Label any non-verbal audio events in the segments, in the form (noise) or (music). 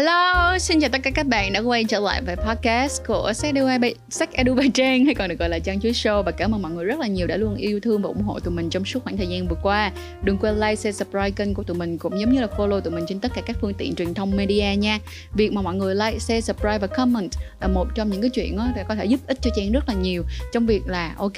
Hello, xin chào tất cả các bạn đã quay trở lại với podcast của Sách Edu, Sách Edu by Trang hay còn được gọi là Trang Chuối Show và cảm ơn mọi người rất là nhiều đã luôn yêu thương và ủng hộ tụi mình trong suốt khoảng thời gian vừa qua. Đừng quên like, share, subscribe kênh của tụi mình cũng giống như là follow tụi mình trên tất cả các phương tiện truyền thông media nha. Việc mà mọi người like, share, subscribe và comment là một trong những cái chuyện đó để có thể giúp ích cho Trang rất là nhiều trong việc là ok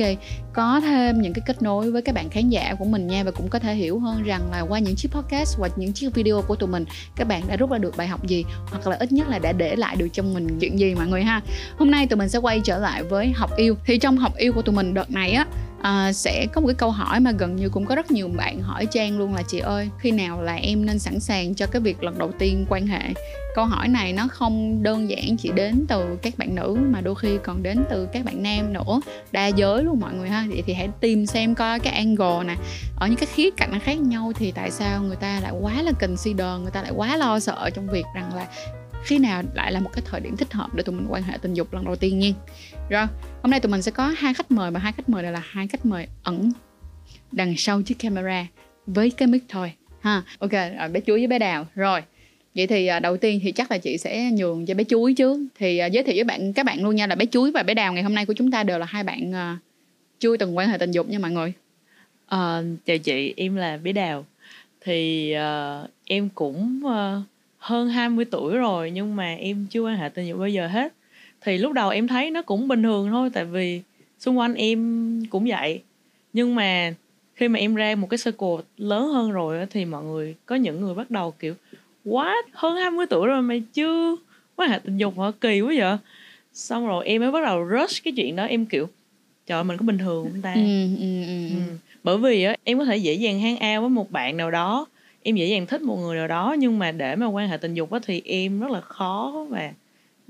có thêm những cái kết nối với các bạn khán giả của mình nha và cũng có thể hiểu hơn rằng là qua những chiếc podcast hoặc những chiếc video của tụi mình các bạn đã rút ra được bài học gì hoặc là ít nhất là đã để lại được trong mình chuyện gì mọi người ha. Hôm nay tụi mình sẽ quay trở lại với học yêu. Thì trong học yêu của tụi mình đợt này á à, sẽ có một cái câu hỏi mà gần như cũng có rất nhiều bạn hỏi trang luôn là chị ơi khi nào là em nên sẵn sàng cho cái việc lần đầu tiên quan hệ? Câu hỏi này nó không đơn giản chỉ đến từ các bạn nữ mà đôi khi còn đến từ các bạn nam nữa. Đa giới luôn mọi người ha. Vậy thì hãy tìm xem coi cái angle nè. Ở những cái khía cạnh khác nhau thì tại sao người ta lại quá là consider người ta lại quá lo sợ trong việc rằng là khi nào lại là một cái thời điểm thích hợp để tụi mình quan hệ tình dục lần đầu tiên nha. Rồi hôm nay tụi mình sẽ có hai khách mời và hai khách mời này là hai khách mời ẩn đằng sau chiếc camera với cái mic thôi ha. Ok rồi bé chuối với bé đào. Rồi vậy thì à, đầu tiên thì chắc là chị sẽ nhường cho bé chuối chứ thì à, giới thiệu với bạn các bạn luôn nha là bé chuối và bé đào ngày hôm nay của chúng ta đều là hai bạn chưa từng quan hệ tình dục nha mọi người. À, chào chị em là bé đào. Thì uh, em cũng uh, hơn 20 tuổi rồi nhưng mà em chưa quan hệ tình dục bao giờ hết. Thì lúc đầu em thấy nó cũng bình thường thôi tại vì xung quanh em cũng vậy. Nhưng mà khi mà em ra một cái circle lớn hơn rồi thì mọi người có những người bắt đầu kiểu quá hơn 20 tuổi rồi mà chưa quan hệ tình dục hả? Kỳ quá vậy. Xong rồi em mới bắt đầu rush cái chuyện đó em kiểu trời ơi, mình có bình thường không ta? Ừ, ừ, ừ. Ừ. bởi vì á em có thể dễ dàng hang ao với một bạn nào đó em dễ dàng thích một người nào đó nhưng mà để mà quan hệ tình dục á thì em rất là khó và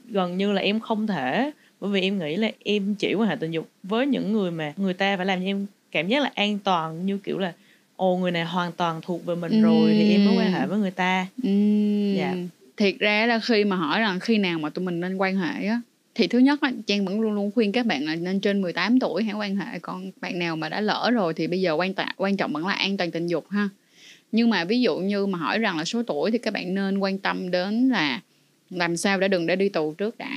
gần như là em không thể. Bởi vì em nghĩ là em chỉ quan hệ tình dục với những người mà người ta phải làm cho em cảm giác là an toàn như kiểu là ồ người này hoàn toàn thuộc về mình rồi thì em mới quan hệ với người ta. Ừ. dạ. Thiệt ra là khi mà hỏi rằng khi nào mà tụi mình nên quan hệ á thì thứ nhất á, Trang vẫn luôn luôn khuyên các bạn là nên trên 18 tuổi hãy quan hệ còn bạn nào mà đã lỡ rồi thì bây giờ quan trọng quan trọng vẫn là an toàn tình dục ha nhưng mà ví dụ như mà hỏi rằng là số tuổi thì các bạn nên quan tâm đến là làm sao để đừng để đi tù trước đã.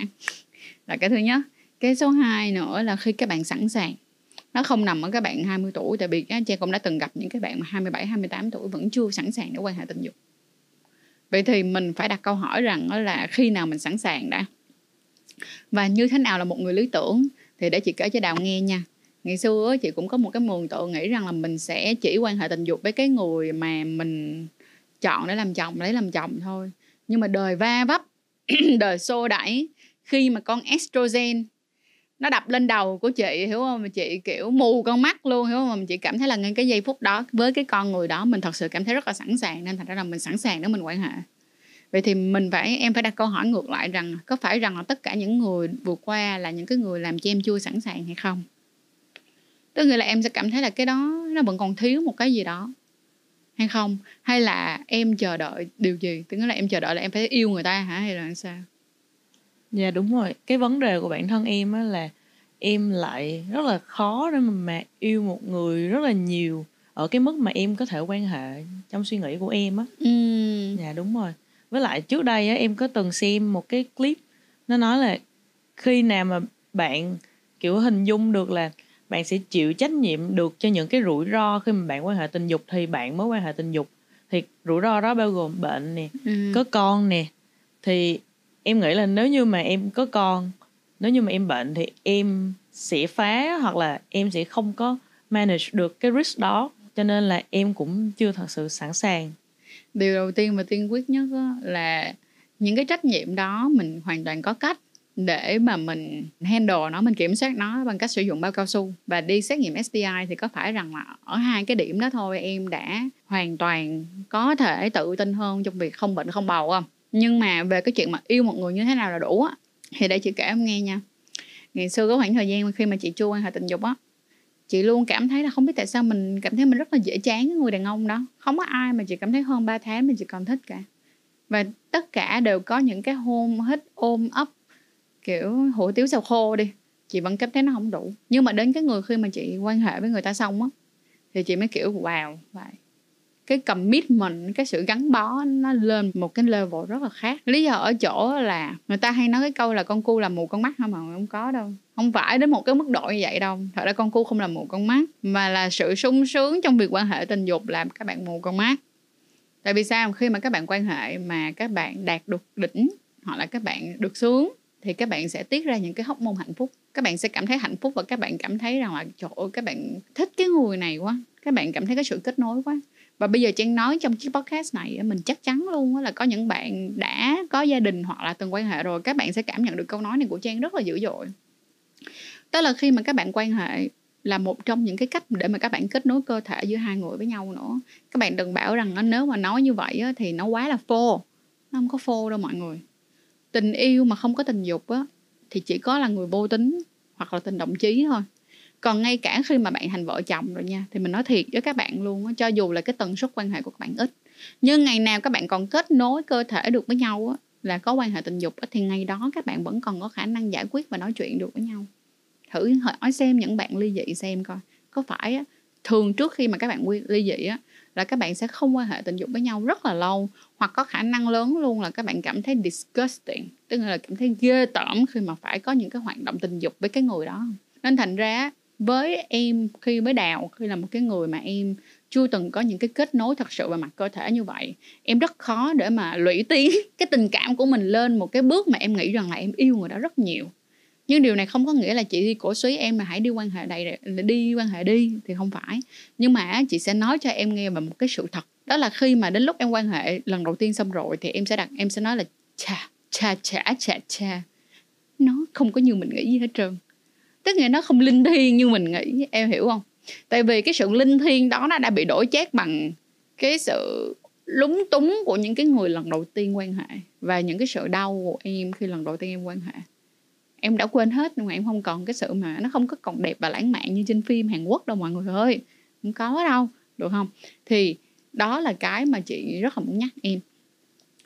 Là cái thứ nhất. Cái số 2 nữa là khi các bạn sẵn sàng. Nó không nằm ở các bạn 20 tuổi, tại vì các chị cũng đã từng gặp những cái bạn mà 27 28 tuổi vẫn chưa sẵn sàng để quan hệ tình dục. Vậy thì mình phải đặt câu hỏi rằng là khi nào mình sẵn sàng đã? Và như thế nào là một người lý tưởng? Thì để chị kể cho đào nghe nha ngày xưa chị cũng có một cái mường tượng nghĩ rằng là mình sẽ chỉ quan hệ tình dục với cái người mà mình chọn để làm chồng, lấy làm chồng thôi. Nhưng mà đời va vấp, (clears throat) đời xô đẩy khi mà con estrogen nó đập lên đầu của chị, hiểu không? Mà chị, kiểu, mù con mắt luôn, hiểu không? Mà chị cảm thấy là ngay cái giây phút đó với cái con người đó, mình thật sự cảm thấy rất là sẵn sàng, nên thành ra là mình sẵn sàng để mình quan hệ. Vậy thì mình phải, em phải đặt câu hỏi ngược lại rằng, có phải rằng là tất cả những người vượt qua là những cái người làm cho em chưa sẵn sàng hay không? Tức nghĩa là em sẽ cảm thấy là cái đó nó vẫn còn thiếu một cái gì đó. Hay không? Hay là em chờ đợi điều gì? Tức là em chờ đợi là em phải yêu người ta hả? Hay là sao? Dạ đúng rồi. Cái vấn đề của bản thân em á là em lại rất là khó để mà, mà yêu một người rất là nhiều ở cái mức mà em có thể quan hệ trong suy nghĩ của em á. Ừ. dạ đúng rồi. Với lại trước đây á em có từng xem một cái clip nó nói là khi nào mà bạn kiểu hình dung được là bạn sẽ chịu trách nhiệm được cho những cái rủi ro khi mà bạn quan hệ tình dục thì bạn mới quan hệ tình dục. Thì rủi ro đó bao gồm bệnh nè ừ. có con nè. Thì em nghĩ là nếu như mà em có con nếu như mà em bệnh thì em sẽ phá hoặc là em sẽ không có manage được cái risk đó. Cho nên là em cũng chưa thật sự sẵn sàng. Điều đầu tiên và tiên quyết nhất là những cái trách nhiệm đó mình hoàn toàn có cách để mà mình handle nó, mình kiểm soát nó bằng cách sử dụng bao cao su. Và đi xét nghiệm STI thì có phải rằng là ở hai cái điểm đó thôi, em đã hoàn toàn có thể tự tin hơn trong việc không bệnh, không bầu không? Nhưng mà về cái chuyện mà yêu một người như thế nào là đủ á, thì để chị kể em nghe nha. Ngày xưa có khoảng thời gian khi mà chị chưa quan hệ tình dục á, chị luôn cảm thấy là không biết tại sao mình cảm thấy mình rất là dễ chán với người đàn ông đó. Không có ai mà chị cảm thấy hơn 3 tháng mà chị còn thích cả. Và tất cả đều có những cái hôn hít, ôm, ấp kiểu, hủ tiếu xào khô đi. Chị vẫn cảm thấy nó không đủ. Nhưng mà đến cái người khi mà chị quan hệ với người ta xong á, thì chị mới kiểu, wow vậy cái commitment, cái sự gắn bó nó lên một cái level rất là khác. Lý do ở chỗ là người ta hay nói cái câu là con cu là mù con mắt không mà không có đâu. Không phải đến một cái mức độ như vậy đâu. Thật ra con cu không là mù con mắt, mà là sự sung sướng trong việc quan hệ tình dục làm các bạn mù con mắt. Tại vì sao? Khi mà các bạn quan hệ mà các bạn đạt được đỉnh hoặc là các bạn được sướng thì các bạn sẽ tiết ra những cái hóc môn hạnh phúc. Các bạn sẽ cảm thấy hạnh phúc và các bạn cảm thấy rằng là, trời ơi, các bạn thích cái người này quá, các bạn cảm thấy cái sự kết nối quá. Và bây giờ trang nói trong chiếc podcast này mình chắc chắn luôn là có những bạn đã có gia đình hoặc là từng quan hệ rồi, các bạn sẽ cảm nhận được câu nói này của trang rất là dữ dội. Tức là khi mà các bạn quan hệ là một trong những cái cách để mà các bạn kết nối cơ thể giữa hai người với nhau nữa. Các bạn đừng bảo rằng nếu mà nói như vậy thì nó quá là phô. Nó không có phô đâu mọi người tình yêu mà không có tình dục á thì chỉ có là người vô tính hoặc là tình động chí thôi. Còn ngay cả khi mà bạn thành vợ chồng rồi nha thì mình nói thiệt với các bạn luôn á cho dù là cái tần suất quan hệ của các bạn ít nhưng ngày nào các bạn còn kết nối cơ thể được với nhau á là có quan hệ tình dục á, thì ngày đó các bạn vẫn còn có khả năng giải quyết và nói chuyện được với nhau. Thử hỏi xem những bạn ly dị xem coi có phải á, thường trước khi mà các bạn ly dị á là các bạn sẽ không quan hệ tình dục với nhau rất là lâu, hoặc có khả năng lớn luôn là các bạn cảm thấy disgusting, tức là cảm thấy ghê tởm khi mà phải có những cái hoạt động tình dục với cái người đó. Nên thành ra với em khi mới đào, khi là một cái người mà em chưa từng có những cái kết nối thật sự về mặt cơ thể như vậy, em rất khó để mà lũy tiến (laughs) cái tình cảm của mình lên một cái bước mà em nghĩ rằng là em yêu người đó rất nhiều nhưng điều này không có nghĩa là chị đi cổ suý em mà hãy đi quan hệ đầy đi quan hệ đi, thì không phải. Nhưng mà chị sẽ nói cho em nghe về một cái sự thật. Đó là khi mà đến lúc em quan hệ lần đầu tiên xong rồi thì em sẽ đặt em sẽ nói là cha cha cha cha cha nó không có như mình nghĩ gì hết trơn. Tức là nó không linh thiêng như mình nghĩ, em hiểu không? Tại vì cái sự linh thiêng đó nó đã bị đổi chét bằng cái sự lúng túng của những cái người lần đầu tiên quan hệ và những cái sự đau của em khi lần đầu tiên em quan hệ em đã quên hết nhưng mà em không còn cái sự mà nó không có còn đẹp và lãng mạn như trên phim Hàn Quốc đâu mọi người ơi. Không có đâu, được không? Thì đó là cái mà chị rất là muốn nhắc em.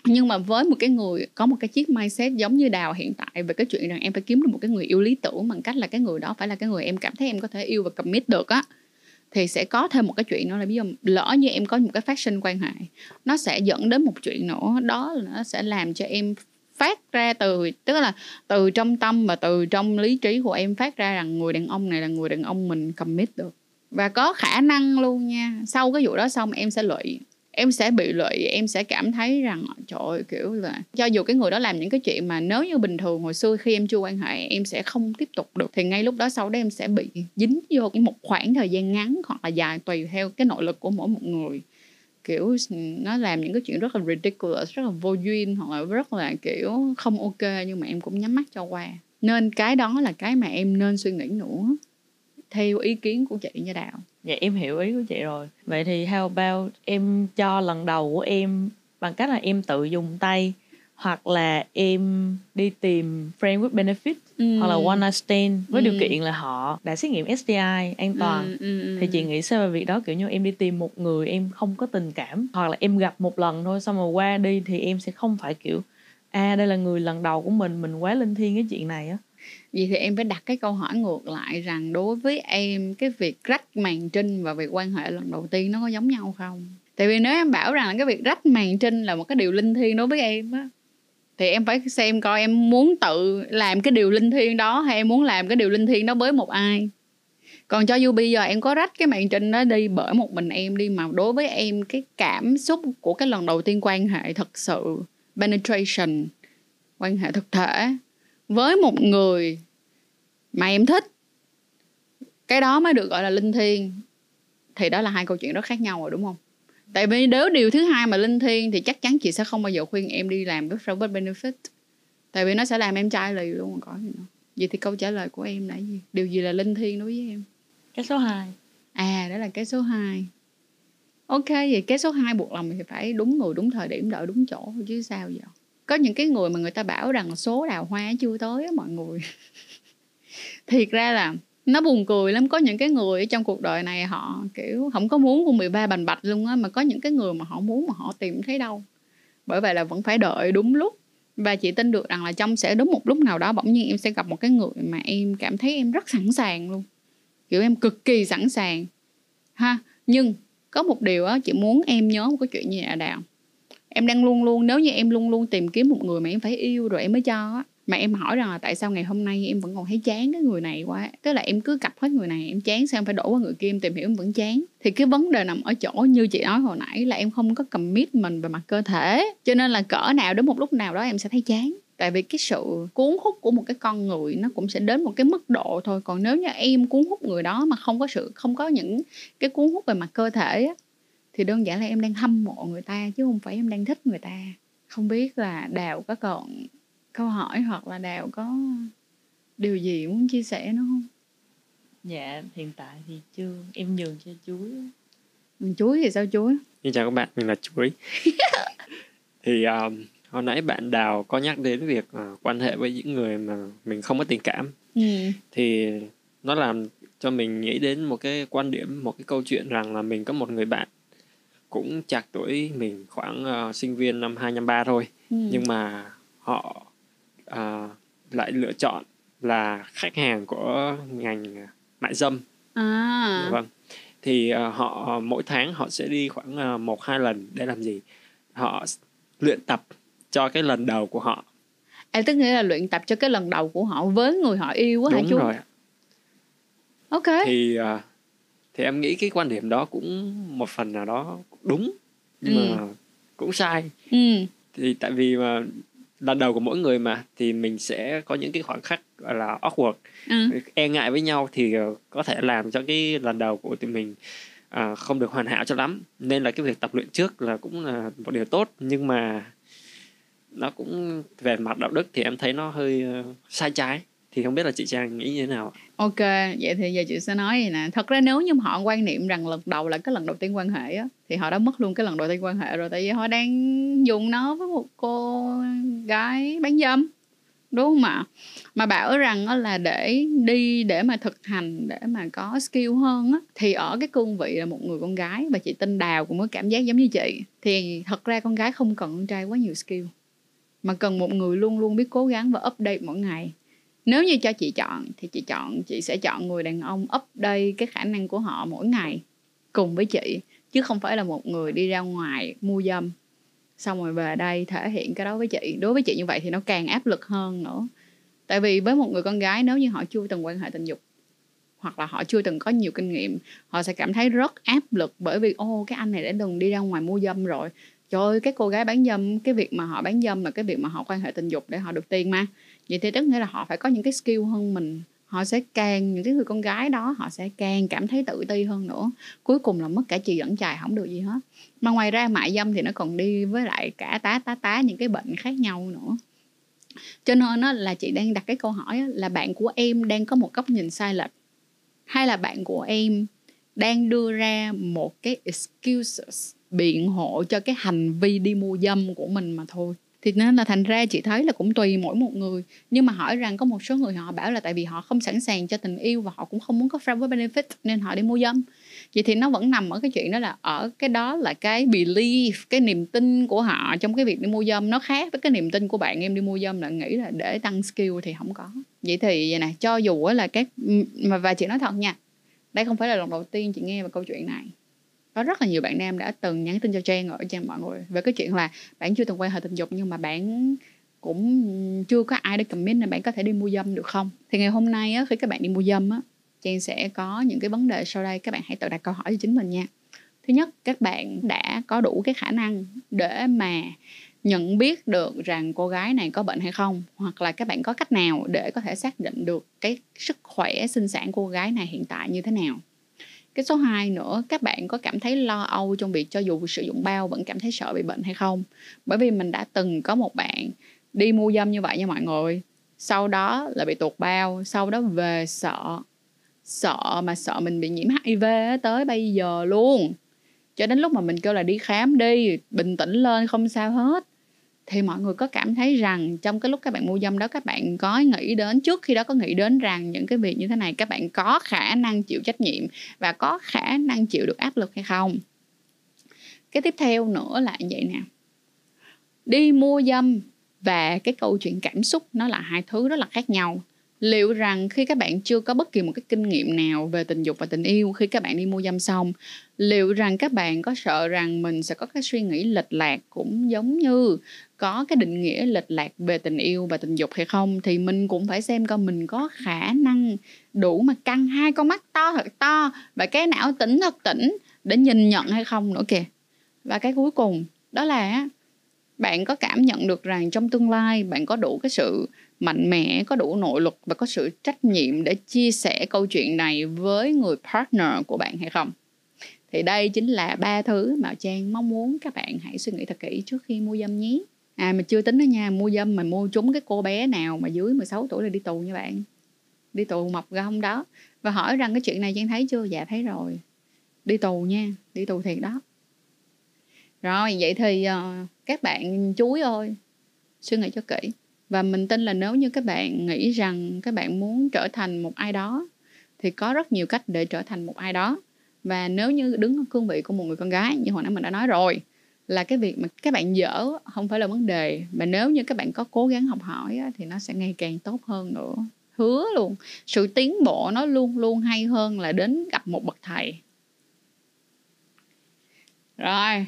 Nhưng mà với một cái người, có một cái chiếc mindset giống như đào hiện tại về cái chuyện rằng em phải kiếm được một cái người yêu lý tưởng bằng cách là cái người đó phải là cái người em cảm thấy em có thể yêu và commit được á, thì sẽ có thêm một cái chuyện nữa là ví dụ lỡ như em có một cái fashion quan hệ, nó sẽ dẫn đến một chuyện nữa, đó là nó sẽ làm cho em phát ra từ tức là từ trong tâm và từ trong lý trí của em phát ra rằng người đàn ông này là người đàn ông mình commit được. Và có khả năng luôn nha. Sau cái vụ đó xong em sẽ lụy em sẽ bị lụy em sẽ cảm thấy rằng trời ơi, kiểu là cho dù cái người đó làm những cái chuyện mà nếu như bình thường hồi xưa khi em chưa quan hệ em sẽ không tiếp tục được. Thì ngay lúc đó sau đó em sẽ bị dính vô cái một khoảng thời gian ngắn hoặc là dài tùy theo cái nội lực của mỗi một người kiểu, nó làm những cái chuyện rất là ridiculous, rất là vô duyên hoặc là rất là kiểu không ok, nhưng mà em cũng nhắm mắt cho qua. Nên cái đó là cái mà em nên suy nghĩ nữa. Theo ý kiến của chị nha đạo dạ em hiểu ý của chị rồi. Vậy thì how about em cho lần đầu của em bằng cách là em tự dùng tay hoặc là em đi tìm friend with benefit ừ. hoặc là one night stand với ừ. điều kiện là họ đã xét nghiệm STI an toàn ừ, ừ, ừ. thì chị nghĩ sao về việc đó kiểu như em đi tìm một người em không có tình cảm hoặc là em gặp một lần thôi xong rồi qua đi thì em sẽ không phải kiểu à đây là người lần đầu của mình mình quá linh thiêng cái chuyện này á vậy thì em phải đặt cái câu hỏi ngược lại rằng đối với em cái việc rách màn trinh và việc quan hệ lần đầu tiên nó có giống nhau không tại vì nếu em bảo rằng cái việc rách màn trinh là một cái điều linh thiêng đối với em á thì em phải xem coi em muốn tự làm cái điều linh thiêng đó hay em muốn làm cái điều linh thiêng đó với một ai. Còn cho dù bây giờ em có rách cái màn trình đó đi bởi một mình em đi mà đối với em cái cảm xúc của cái lần đầu tiên quan hệ thật sự, penetration, quan hệ thực thể với một người mà em thích, cái đó mới được gọi là linh thiêng. Thì đó là hai câu chuyện rất khác nhau rồi, đúng không? Tại vì nếu điều thứ hai mà linh thiêng thì chắc chắn chị sẽ không bao giờ khuyên em đi làm với friend benefit. Tại vì nó sẽ làm em chai lì luôn mà có gì nữa vậy thì câu trả lời của em là gì? Điều gì là linh thiêng đối với em? Cái số 2 à đó là cái số 2 ok vậy cái số 2 buộc lòng thì phải đúng người đúng thời điểm đợi đúng chỗ chứ sao vậy? Có những cái người mà người ta bảo rằng số đào hoa chưa tới á mọi người. (laughs) Thiệt ra là nó buồn cười lắm. Có những cái người ở trong cuộc đời này họ, kiểu không có muốn con 13 bành bạch luôn á, mà có những cái người mà họ muốn mà họ tìm thấy đâu. Bởi vậy là vẫn phải đợi đúng lúc. Và chị tin được rằng là trong sẽ đúng một lúc nào đó bỗng nhiên em sẽ gặp một cái người mà em cảm thấy em rất sẵn sàng luôn. Kiểu, em cực kỳ sẵn sàng. Ha, nhưng có một điều á, chị muốn em nhớ một cái chuyện như vậy là đào. Em đang luôn luôn, nếu như em luôn luôn tìm kiếm một người mà em phải yêu rồi em mới cho á mà em hỏi rằng là tại sao ngày hôm nay em vẫn còn thấy chán cái người này quá. Tức là em cứ cặp hết người này em chán sao em phải đổ qua người kia em tìm hiểu em vẫn chán. Thì cái vấn đề nằm ở chỗ như chị nói hồi nãy là em không có mình về mặt cơ thể. Cho nên là cỡ nào đến một lúc nào đó em sẽ thấy chán. Tại vì cái sự cuốn hút của một cái con người nó cũng sẽ đến một cái mức độ thôi. Còn nếu như em cuốn hút người đó mà không có sự không có những cái cuốn hút về mặt cơ thể á, thì đơn giản là em đang hâm mộ người ta chứ không phải em đang thích người ta. Không biết là đào có còn câu hỏi hoặc là đào có điều gì muốn chia sẻ nữa không? Dạ hiện tại thì chưa. Em nhường cho chuối mình chuối thì sao chuối? Xin chào các bạn mình là chuối. (laughs) Thì um, hồi nãy bạn đào có nhắc đến việc uh, quan hệ với những người mà mình không có tình cảm. Ừ. thì nó làm cho mình nghĩ đến một cái quan điểm một cái câu chuyện rằng là mình có một người bạn cũng chạc tuổi mình khoảng uh, sinh viên năm hai năm ba thôi. Ừ. nhưng mà họ uh, lại lựa chọn là khách hàng của ngành mại dâm. À. vâng. Thì uh, họ mỗi tháng họ sẽ đi khoảng uh, một hai lần để làm gì? Họ luyện tập cho cái lần đầu của họ. À tức nghĩa là luyện tập cho cái lần đầu của họ với người họ yêu quá đúng hả chú? rồi ok. Thì uh, thì em nghĩ cái quan điểm đó cũng một phần nào đó đúng nhưng ừ. mà cũng sai. Ừ. thì tại vì mà lần đầu của mỗi người mà thì mình sẽ có những cái khoảnh khắc gọi là awkward. Ừ. e ngại với nhau thì ờ, có thể làm cho cái lần đầu của tụi mình à, không được hoàn hảo cho lắm. Nên là cái việc tập luyện trước là cũng là một điều tốt nhưng mà nó cũng về mặt đạo đức thì em thấy nó hơi uh, sai trái thì không biết là chị Trang nghĩ như thế nào Ok, vậy thì giờ chị sẽ nói gì nè. Thật ra nếu như họ quan niệm rằng lần đầu là cái lần đầu tiên quan hệ á Thì họ đã mất luôn cái lần đầu tiên quan hệ rồi Tại vì họ đang dùng nó với một cô gái bán dâm Đúng không ạ? Mà bảo rằng là để đi để mà thực hành Để mà có skill hơn á Thì ở cái cương vị là một người con gái Và chị tin Đào cũng có cảm giác giống như chị. Thì thật ra con gái không cần con trai quá nhiều skill Mà cần một người luôn luôn biết cố gắng và update mỗi ngày nếu như cho chị chọn, thì chị chọn, chị sẽ chọn người đàn ông update cái khả năng của họ mỗi ngày cùng với chị, chứ không phải là một người đi ra ngoài mua dâm, xong rồi về đây thể hiện cái đó với chị. Đối với chị như vậy thì nó càng áp lực hơn nữa. Tại vì với một người con gái, nếu như họ chưa từng quan hệ tình dục, hoặc là họ chưa từng có nhiều kinh nghiệm, họ sẽ cảm thấy rất áp lực bởi vì, ô, cái anh này đã từng đi ra ngoài mua dâm rồi. Trời ơi, cái cô gái bán dâm, cái việc mà họ bán dâm là cái việc mà họ quan hệ tình dục để họ được tiền mà vậy thì tức nghĩa là họ phải có những cái skill hơn mình. Họ sẽ càng những cái người con gái đó, họ sẽ càng cảm thấy tự ti hơn nữa. Cuối cùng là mất cả chị lẫn chài không được gì hết. Mà ngoài ra mại dâm thì nó còn đi với lại cả tá tá tá những cái bệnh khác nhau nữa. Cho nên đó là chị đang đặt cái câu hỏi là bạn của em đang có một góc nhìn sai lệch? Hay là bạn của em đang đưa ra một cái excuses biện hộ cho cái hành vi đi mua dâm của mình mà thôi? Thì nên là thành ra chị thấy là cũng tùy mỗi một người. Nhưng mà hỏi rằng có một số người họ bảo là tại vì họ không sẵn sàng cho tình yêu và họ cũng không muốn có friend với benefit, nên họ đi mua dâm. Vậy thì nó vẫn nằm ở cái chuyện đó là ở cái đó là cái belief, cái niềm tin của họ trong cái việc đi mua dâm. Nó khác với cái niềm tin của bạn em đi mua dâm là nghĩ là để tăng skill thì không có. Vậy thì vậy này cho dù là các mà và chị nói thật nha, đây không phải là lần đầu tiên chị nghe về câu chuyện này có rất là nhiều bạn nam đã từng nhắn tin cho Trang ở trang mọi người về cái chuyện là bạn chưa từng quan hệ tình dục nhưng mà bạn cũng chưa có ai để comment là bạn có thể đi mua dâm được không? Thì ngày hôm nay á, khi các bạn đi mua dâm á Trang sẽ có những cái vấn đề sau đây. Các bạn hãy tự đặt câu hỏi cho chính mình nha. Thứ nhất các bạn đã có đủ cái khả năng để mà nhận biết được rằng cô gái này có bệnh hay không? Hoặc là các bạn có cách nào để có thể xác định được cái sức khỏe sinh sản cô gái này hiện tại như thế nào? Cái số 2 nữa, các bạn có cảm thấy lo âu trong việc cho dù sử dụng bao vẫn cảm thấy sợ bị bệnh hay không? Bởi vì mình đã từng có một bạn đi mua dâm như vậy nha mọi người. Sau đó là bị tuột bao, sau đó về sợ sợ mà sợ mình bị nhiễm hiv tới bây giờ luôn. Cho đến lúc mà mình kêu là đi khám đi, bình tĩnh lên, không sao hết thì mọi người có cảm thấy rằng trong cái lúc các bạn mua dâm đó, các bạn có nghĩ đến, trước khi đó có nghĩ đến rằng những cái việc như thế này, các bạn có khả năng chịu trách nhiệm và có khả năng chịu được áp lực hay không? Cái tiếp theo nữa là vậy nè. Đi mua dâm và cái câu chuyện cảm xúc nó là hai thứ rất là khác nhau. Liệu rằng khi các bạn chưa có bất kỳ một cái kinh nghiệm nào về tình dục và tình yêu khi các bạn đi mua dâm xong, liệu rằng các bạn có sợ rằng mình sẽ có cái suy nghĩ lệch lạc cũng giống như có cái định nghĩa lệch lạc về tình yêu và tình dục hay không, thì mình cũng phải xem coi mình có khả năng đủ mà căng hai con mắt to thật to và cái não tỉnh thật tỉnh để nhìn nhận hay không nữa kìa. Và cái cuối cùng, đó là bạn có cảm nhận được rằng trong tương lai bạn có đủ cái sự mạnh mẽ, có đủ nội lực và có sự trách nhiệm để chia sẻ câu chuyện này với người partner của bạn hay không? Thì đây chính là ba thứ mà trang mong muốn các bạn hãy suy nghĩ thật kỹ trước khi mua dâm nhé à mà chưa tính đó nha mua dâm mà mua trúng cái cô bé nào mà dưới 16 tuổi là đi tù nha bạn. Đi tù mập gông đó. Và hỏi rằng cái chuyện này trang thấy chưa? Dạ thấy rồi. Đi tù nha đi tù thiệt đó. Rồi vậy thì uh, các bạn chuối ơi suy nghĩ cho kỹ. Và mình tin là nếu như các bạn nghĩ rằng các bạn muốn trở thành một ai đó thì có rất nhiều cách để trở thành một ai đó. Và nếu như đứng ở cương vị của một người con gái như hồi nãy mình đã nói rồi là cái việc mà các bạn dở không phải là vấn đề. Mà nếu như các bạn có cố gắng học hỏi á, thì nó sẽ ngày càng tốt hơn nữa. Hứa luôn sự tiến bộ nó luôn luôn hay hơn là đến gặp một bậc thầy. Rồi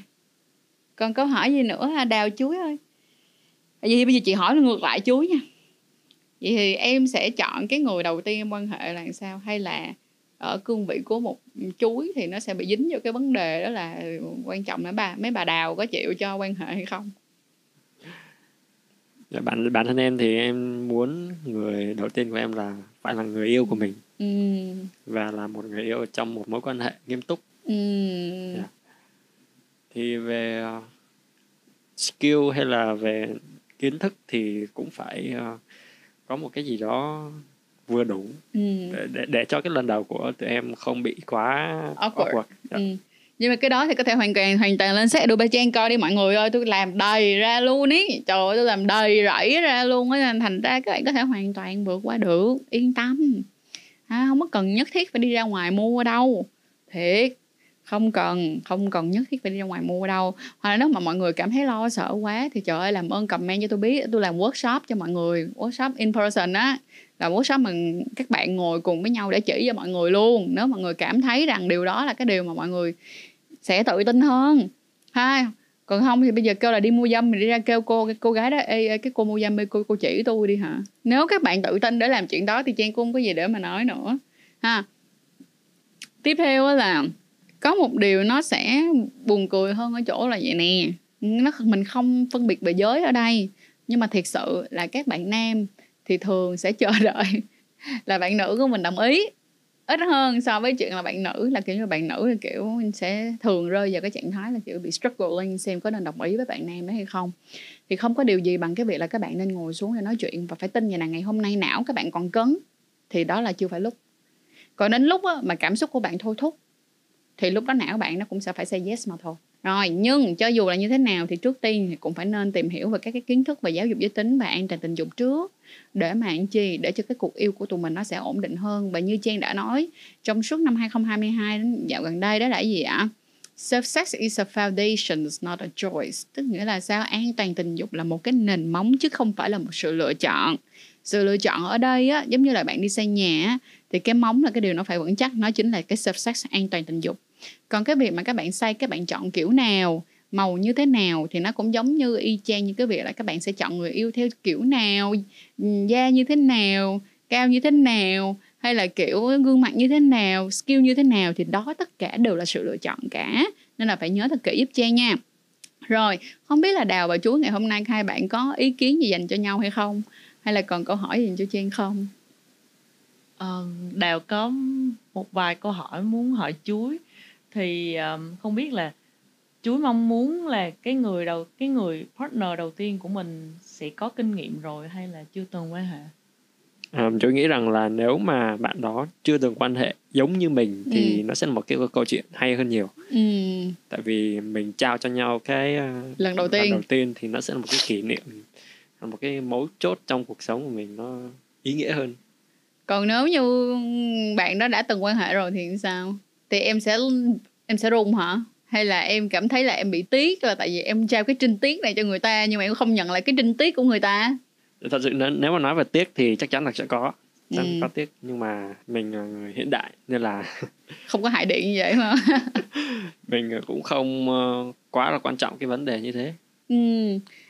còn câu hỏi gì nữa ha? Đào chuối ơi. À, vậy thì bây giờ chị hỏi ngược lại chuối nha. Vậy thì em sẽ chọn cái người đầu tiên em quan hệ là sao? Hay là ở cương vị của một chuối thì nó sẽ bị dính vô cái vấn đề đó là quan trọng là bà mấy bà đào có chịu cho quan hệ hay không dạ, bản bản thân em thì em muốn người đầu tiên của em là phải là người yêu của mình ừ. và là một người yêu trong một mối quan hệ nghiêm túc ừ. yeah. Dạ. thì về uh, skill hay là về kiến thức thì cũng phải uh, có một cái gì đó vừa đủ ừ. để, để để cho cái lần đầu của tụi em không bị quá awkward, awkward. Dạ. Ừ. nhưng mà cái đó thì có thể hoàn toàn hoàn toàn lên set Adobe Trang coi đi mọi người ơi. Tôi làm đầy ra luôn ý. Trời ơi tôi làm đầy rẫy ra luôn á. Thành ra các bạn có thể hoàn toàn vượt qua được. Yên tâm. À, không có cần nhất thiết phải đi ra ngoài mua đâu. Thiệt. Không cần không cần nhất thiết phải đi ra ngoài mua đâu. Hoặc là nếu mà mọi người cảm thấy lo sợ quá thì trời ơi làm ơn comment cho tôi biết. Tôi làm workshop cho mọi người. Workshop in person á là workshop mà các bạn ngồi cùng với nhau để chỉ cho mọi người luôn. Nếu mọi người cảm thấy rằng điều đó là cái điều mà mọi người sẽ tự tin hơn. Ha còn không thì bây giờ kêu là đi mua dâm mình đi ra kêu cô cái cô gái đó ê, ê cái cô mua dâm ê, cô cô chỉ tôi đi hả? Nếu các bạn tự tin để làm chuyện đó thì trang cũng không có gì để mà nói nữa. Ha. Tiếp theo là có một điều nó sẽ buồn cười hơn ở chỗ là vậy nè. Nó mình không phân biệt về giới ở đây nhưng mà thiệt sự là các bạn nam thì thường sẽ chờ (laughs) đợi là bạn nữ của mình đồng ý. Ít hơn so với chuyện là bạn nữ, là kiểu như bạn nữ là kiểu sẽ thường rơi vào cái trạng thái là kiểu bị struggling xem có nên đồng ý với bạn nam đấy hay không. Thì không có điều gì bằng cái việc là các bạn nên ngồi xuống để nói chuyện và phải tin như là ngày hôm nay não các bạn còn cứng, thì đó là chưa phải lúc. Còn đến lúc mà cảm xúc của bạn thôi thúc, thì lúc đó não bạn nó cũng sẽ phải say yes mà thôi rồi nhưng cho dù là như thế nào thì trước tiên thì cũng phải nên tìm hiểu về các cái kiến thức về giáo dục giới tính và an toàn tình dục trước để mà anh chi để cho cái cuộc yêu của tụi mình nó sẽ ổn định hơn và như Trang đã nói trong suốt năm 2022 đến dạo gần đây đó là gì ạ Safe sex is a foundation, not a choice. Tức nghĩa là sao? An toàn tình dục là một cái nền móng chứ không phải là một sự lựa chọn. Sự lựa chọn ở đây á, giống như là bạn đi xây nhà thì cái móng là cái điều nó phải vững chắc, nó chính là cái safe sex an toàn tình dục còn cái việc mà các bạn xây các bạn chọn kiểu nào màu như thế nào thì nó cũng giống như y chang như cái việc là các bạn sẽ chọn người yêu theo kiểu nào da như thế nào cao như thế nào hay là kiểu gương mặt như thế nào skill như thế nào thì đó tất cả đều là sự lựa chọn cả. Nên là phải nhớ thật kỹ giúp trang nha. Rồi không biết là đào và chúa ngày hôm nay hai bạn có ý kiến gì dành cho nhau hay không? Hay là còn câu hỏi gì dành cho trang không? Ờ, đào có một vài câu hỏi muốn hỏi chuối thì um, không biết là chuối mong muốn là cái người đầu cái người partner đầu tiên của mình sẽ có kinh nghiệm rồi hay là chưa từng quan hệ um, chuối nghĩ rằng là nếu mà bạn đó chưa từng quan hệ giống như mình thì ừ. nó sẽ là một cái câu chuyện hay hơn nhiều. Ừ. tại vì mình trao cho nhau cái uh, lần đầu tiên. lần đầu tiên thì nó sẽ là một cái kỷ niệm một cái mấu chốt trong cuộc sống của mình nó ý nghĩa hơn. Còn nếu như bạn đó đã từng quan hệ rồi thì sao thì em sẽ em sẽ run hả? Hay là em cảm thấy là em bị tiếc là tại vì em trao cái trinh tiết này cho người ta nhưng mà em không nhận lại cái trinh tiết của người ta? Thật sự nếu mà nói về tiếc thì chắc chắn là sẽ có. Chắc Ừ. có tiếc nhưng mà mình là người hiện đại nên là (laughs) không có hại điện như vậy mà. (laughs) Mình cũng không ờ, quá là quan trọng cái vấn đề như thế. Ừ.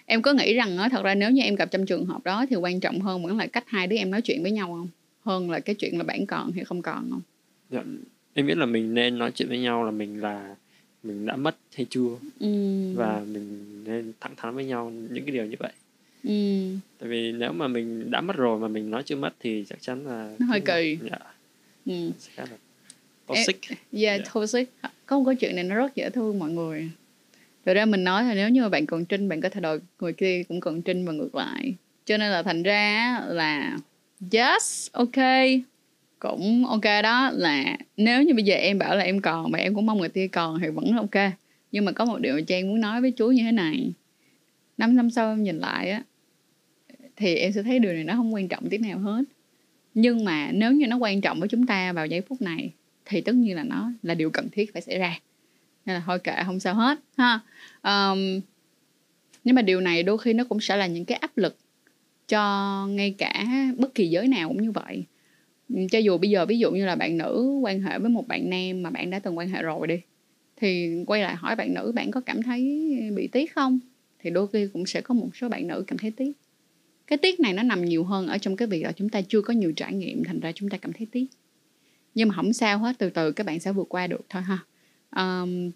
em có nghĩ rằng á thật ra nếu như em gặp trong trường hợp đó thì quan trọng hơn vẫn là cách hai đứa em nói chuyện với nhau không? Hơn là cái chuyện là bạn còn hay không còn không? Dạ, em biết là mình nên nói chuyện với nhau là mình là mình đã mất hay chưa ừ. và mình nên thẳng thắn với nhau những cái điều như vậy ừ. tại vì nếu mà mình đã mất rồi mà mình nói chưa mất thì chắc chắn là Nó hơi kỳ. dạ, ừ. sẽ khá là toxic Yeah, Dạ. toxic. Có một câu chuyện này nó rất dễ thương mọi người. Thực ra mình nói là nếu như mà bạn còn trinh, bạn có thể đòi người kia cũng còn trinh và ngược lại. Cho nên là thành ra là yes, ok. Cũng ok đó là nếu như bây giờ em bảo là em còn mà em cũng mong người kia còn thì vẫn ok. Nhưng mà có một điều mà Trang muốn nói với chú như thế này. Năm năm sau em nhìn lại á thì em sẽ thấy điều này nó không quan trọng tí nào hết. Nhưng mà nếu như nó quan trọng với chúng ta vào giây phút này thì tất nhiên là nó là điều cần thiết phải xảy ra nên là thôi kệ không sao hết ha um, nhưng mà điều này đôi khi nó cũng sẽ là những cái áp lực cho ngay cả bất kỳ giới nào cũng như vậy Ừ, cho dù bây giờ ví dụ như là bạn nữ quan hệ với một bạn nam mà bạn đã từng quan hệ rồi đi thì quay lại hỏi bạn nữ bạn có cảm thấy bị tiếc không? Thì đôi khi cũng sẽ có một số bạn nữ cảm thấy tiếc. Cái tiếc này nó nằm nhiều hơn ở trong cái việc là chúng ta chưa có nhiều trải nghiệm thành ra chúng ta cảm thấy tiếc. Nhưng mà không sao hết từ từ các bạn sẽ vượt qua được thôi ha. Um,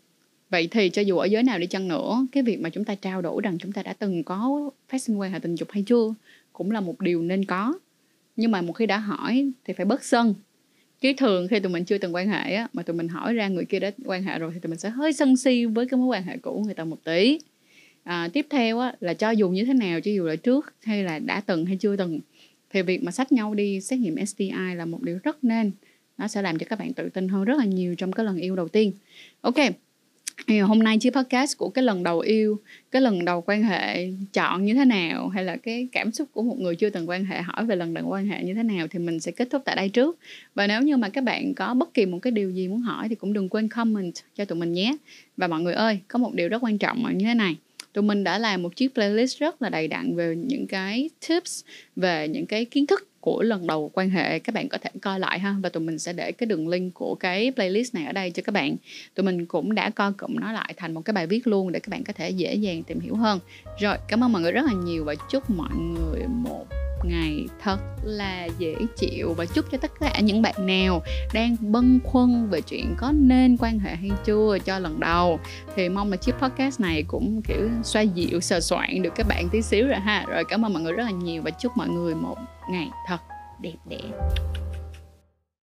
vậy thì cho dù ở giới nào đi chăng nữa cái việc mà chúng ta trao đổi rằng chúng ta đã từng có phát sinh quan hệ tình dục hay chưa cũng là một điều nên có nhưng mà một khi đã hỏi thì phải bớt sân. Chứ thường khi tụi mình chưa từng quan hệ á mà tụi mình hỏi ra người kia đã quan hệ rồi thì tụi mình sẽ hơi sân si với cái mối quan hệ cũ của người ta một tí. À, tiếp theo á là cho dù như thế nào cho dù là trước hay là đã từng hay chưa từng thì việc mà sách nhau đi xét nghiệm STI là một điều rất nên. Nó sẽ làm cho các bạn tự tin hơn rất là nhiều trong cái lần yêu đầu tiên. Ok thì hôm nay chiếc podcast của cái lần đầu yêu, cái lần đầu quan hệ chọn như thế nào, hay là cái cảm xúc của một người chưa từng quan hệ, hỏi về lần đầu quan hệ như thế nào thì mình sẽ kết thúc tại đây trước. Và nếu như mà các bạn có bất kỳ một cái điều gì muốn hỏi thì cũng đừng quên comment cho tụi mình nhé. Và mọi người ơi, có một điều rất quan trọng là như thế này. Tụi mình đã làm một chiếc playlist rất là đầy đặn về những cái tips, về những cái kiến thức của lần đầu quan hệ, các bạn có thể coi lại ha. Và tụi mình sẽ để cái đường link của cái playlist này ở đây cho các bạn. Tụi mình cũng đã coi cụm nó lại thành một cái bài viết luôn để các bạn có thể dễ dàng tìm hiểu hơn. Rồi, cảm ơn mọi người rất là nhiều và chúc mọi người một ngày thật là dễ chịu. Và chúc cho tất cả những bạn nào đang bâng khuâng về chuyện có nên quan hệ hay chưa cho lần đầu. Thì mong là chiếc podcast này cũng, kiểu, xoa dịu, sờ soạn được các bạn tí xíu rồi ha. Rồi, cảm ơn mọi người rất là nhiều và chúc mọi người một ngày thật đẹp đẽ.